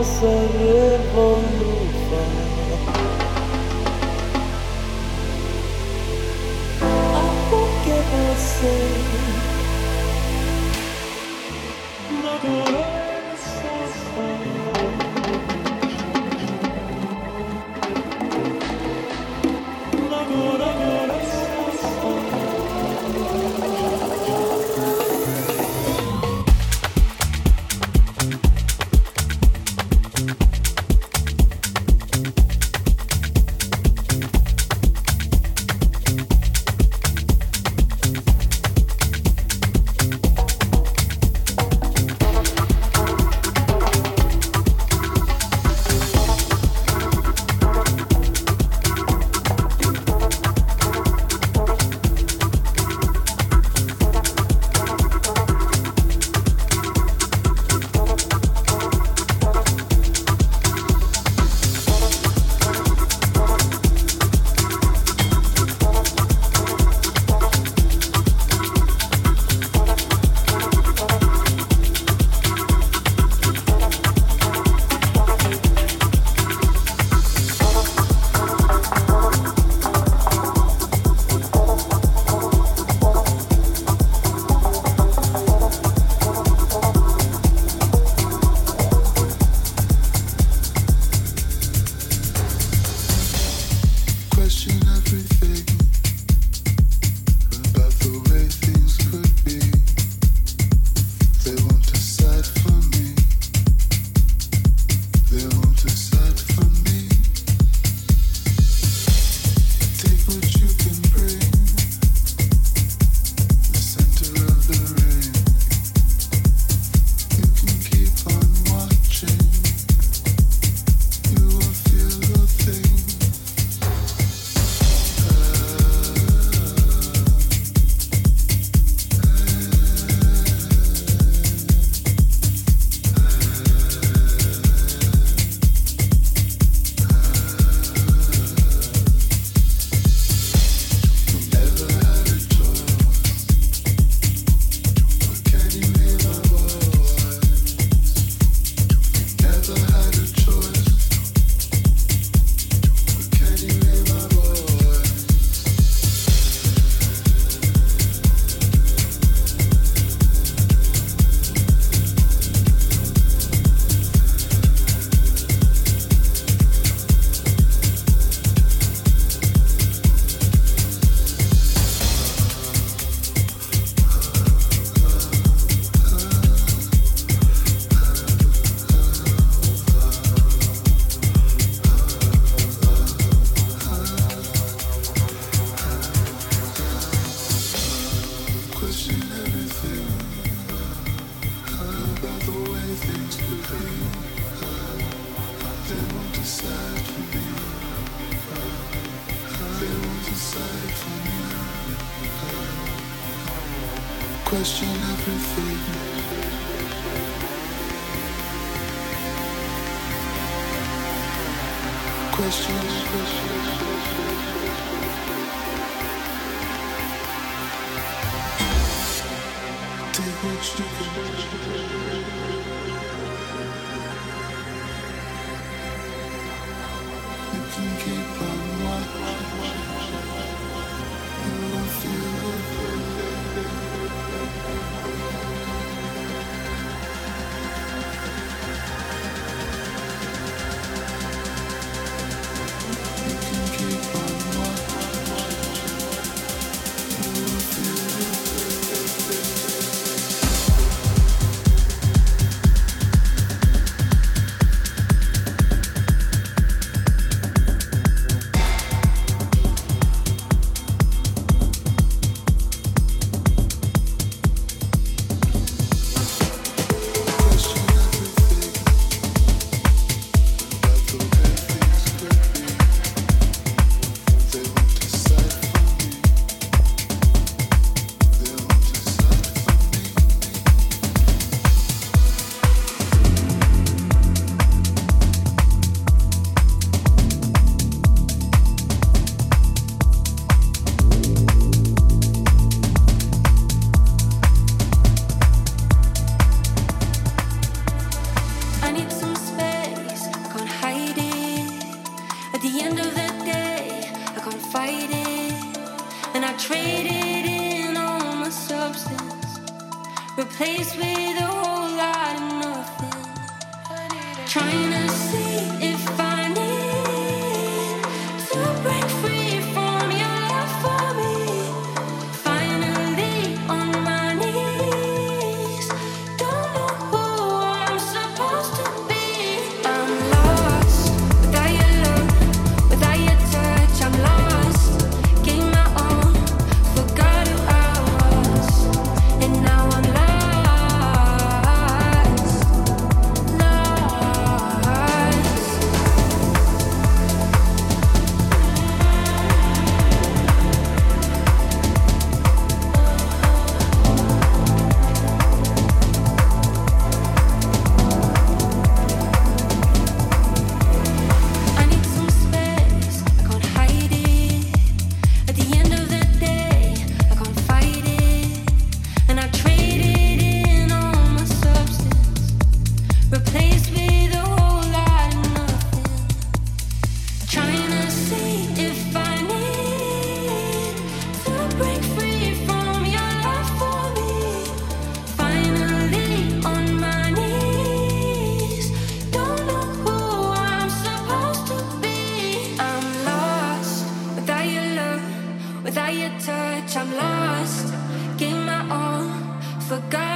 possa I'm lost. Give my all, forgot.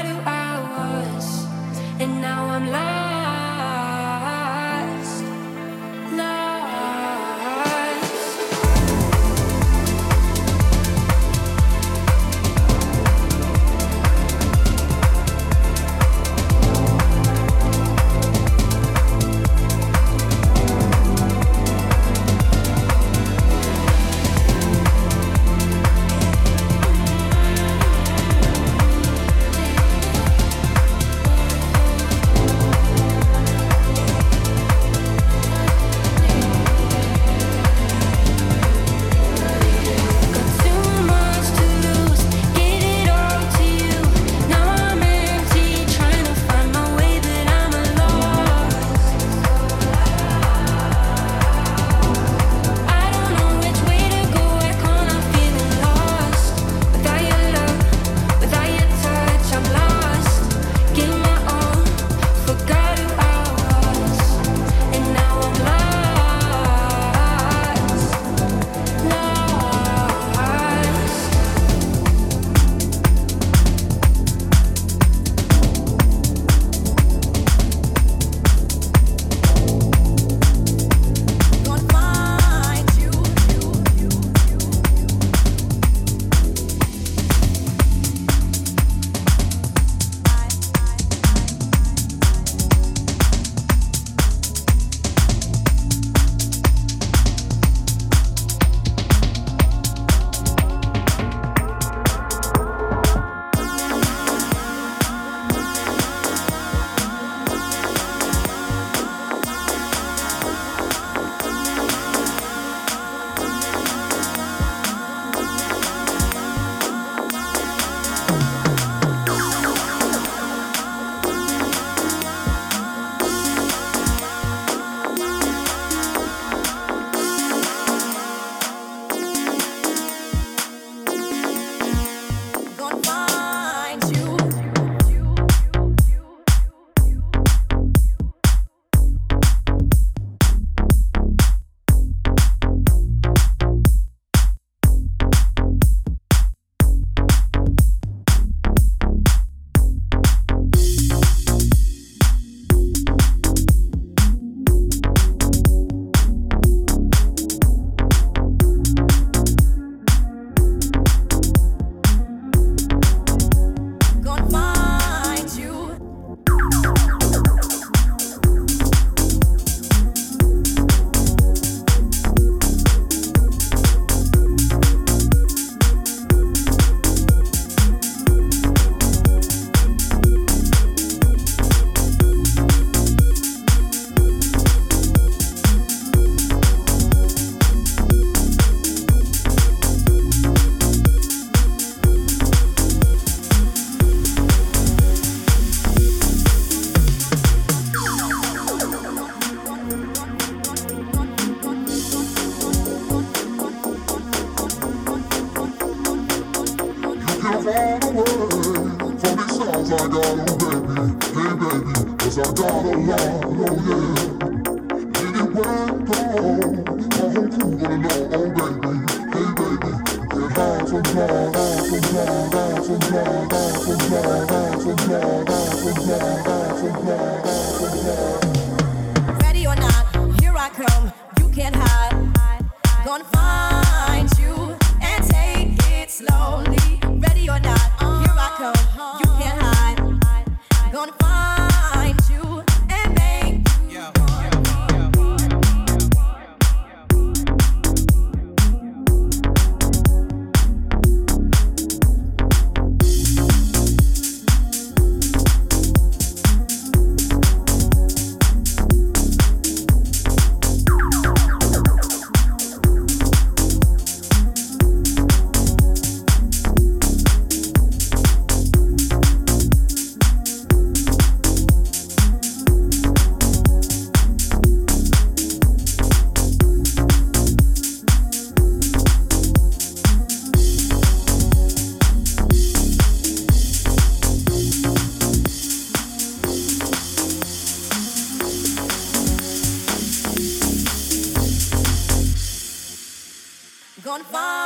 fire.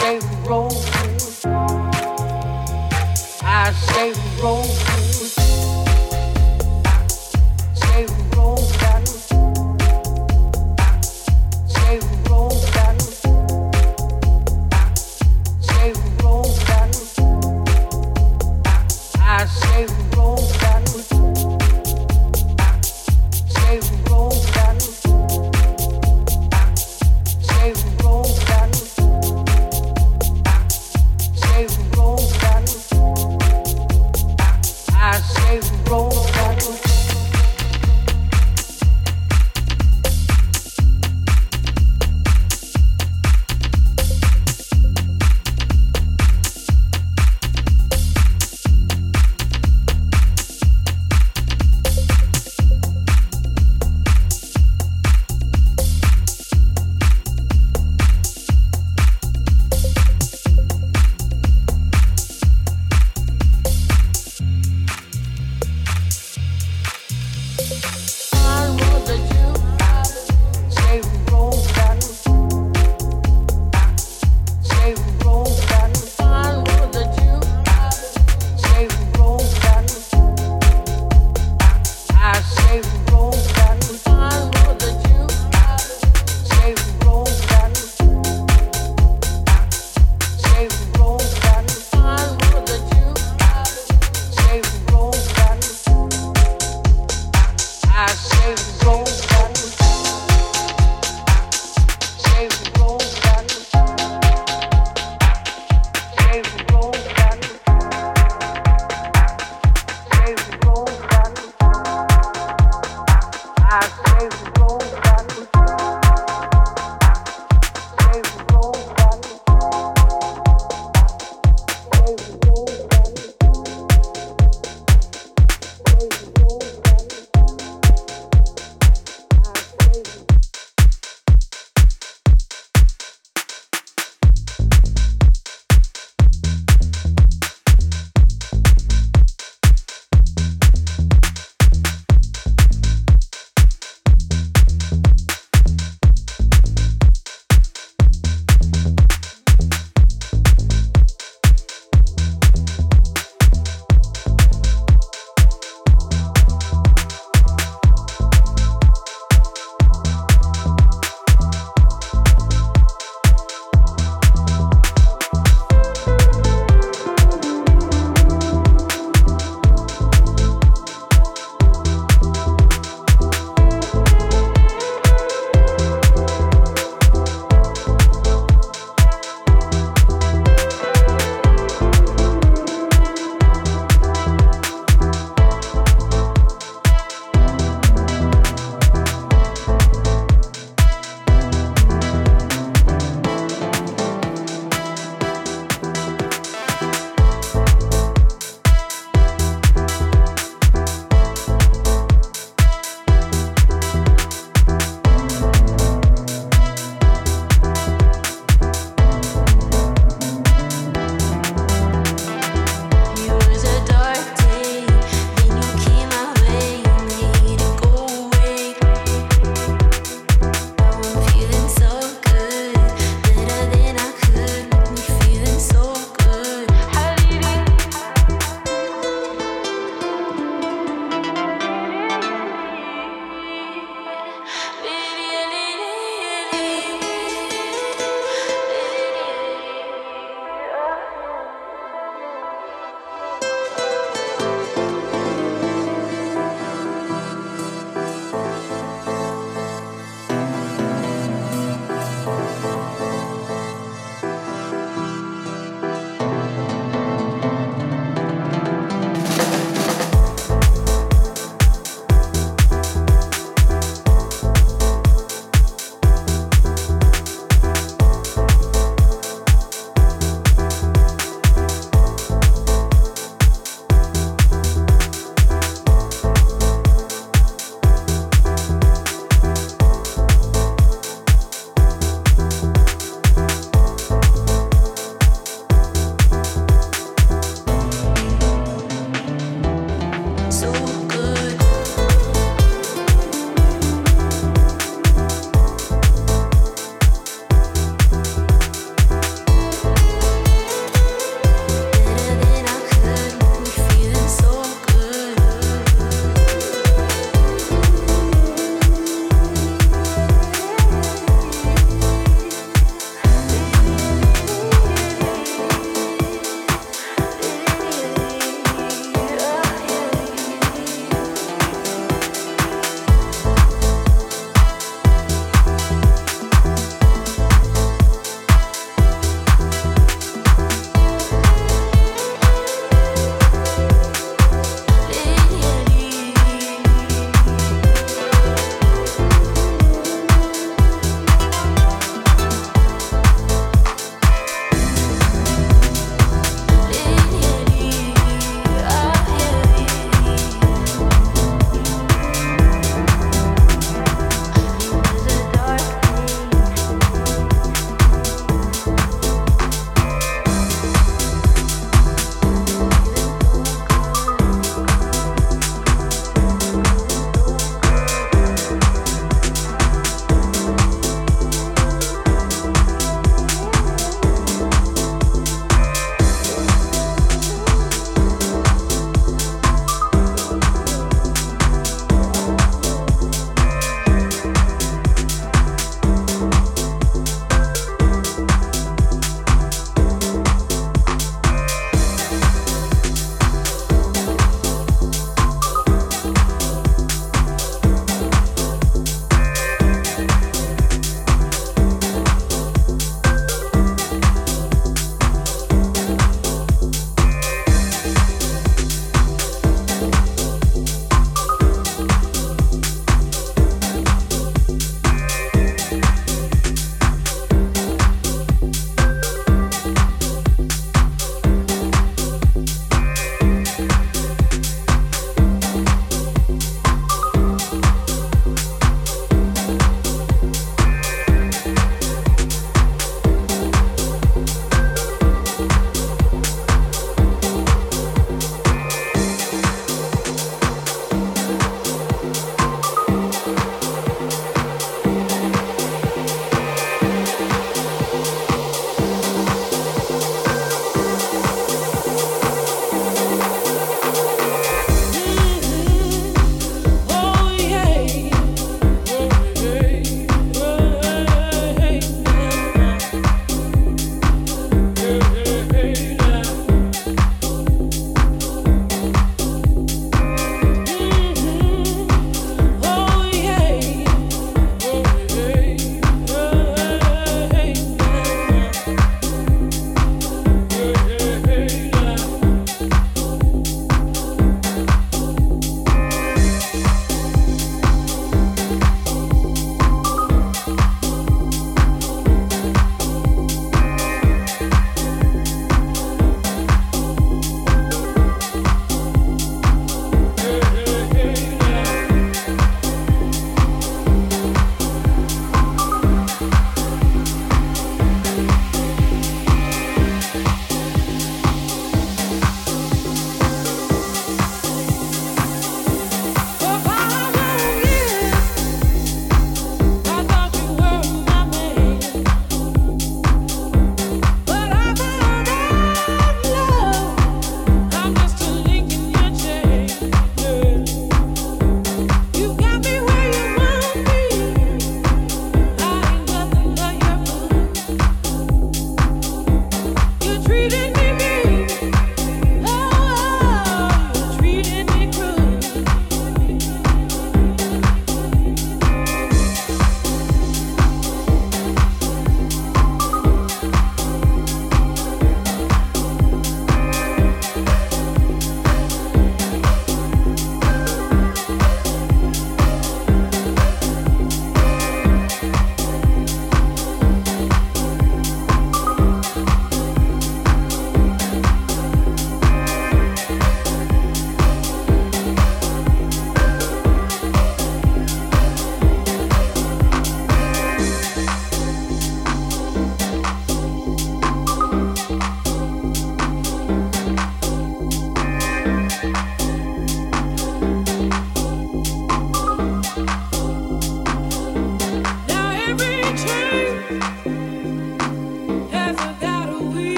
say roll. I say roll.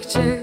çiçekçi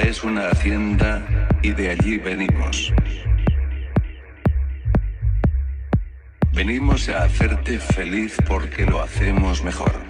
es una hacienda, y de allí venimos. Venimos a hacerte feliz porque lo hacemos mejor.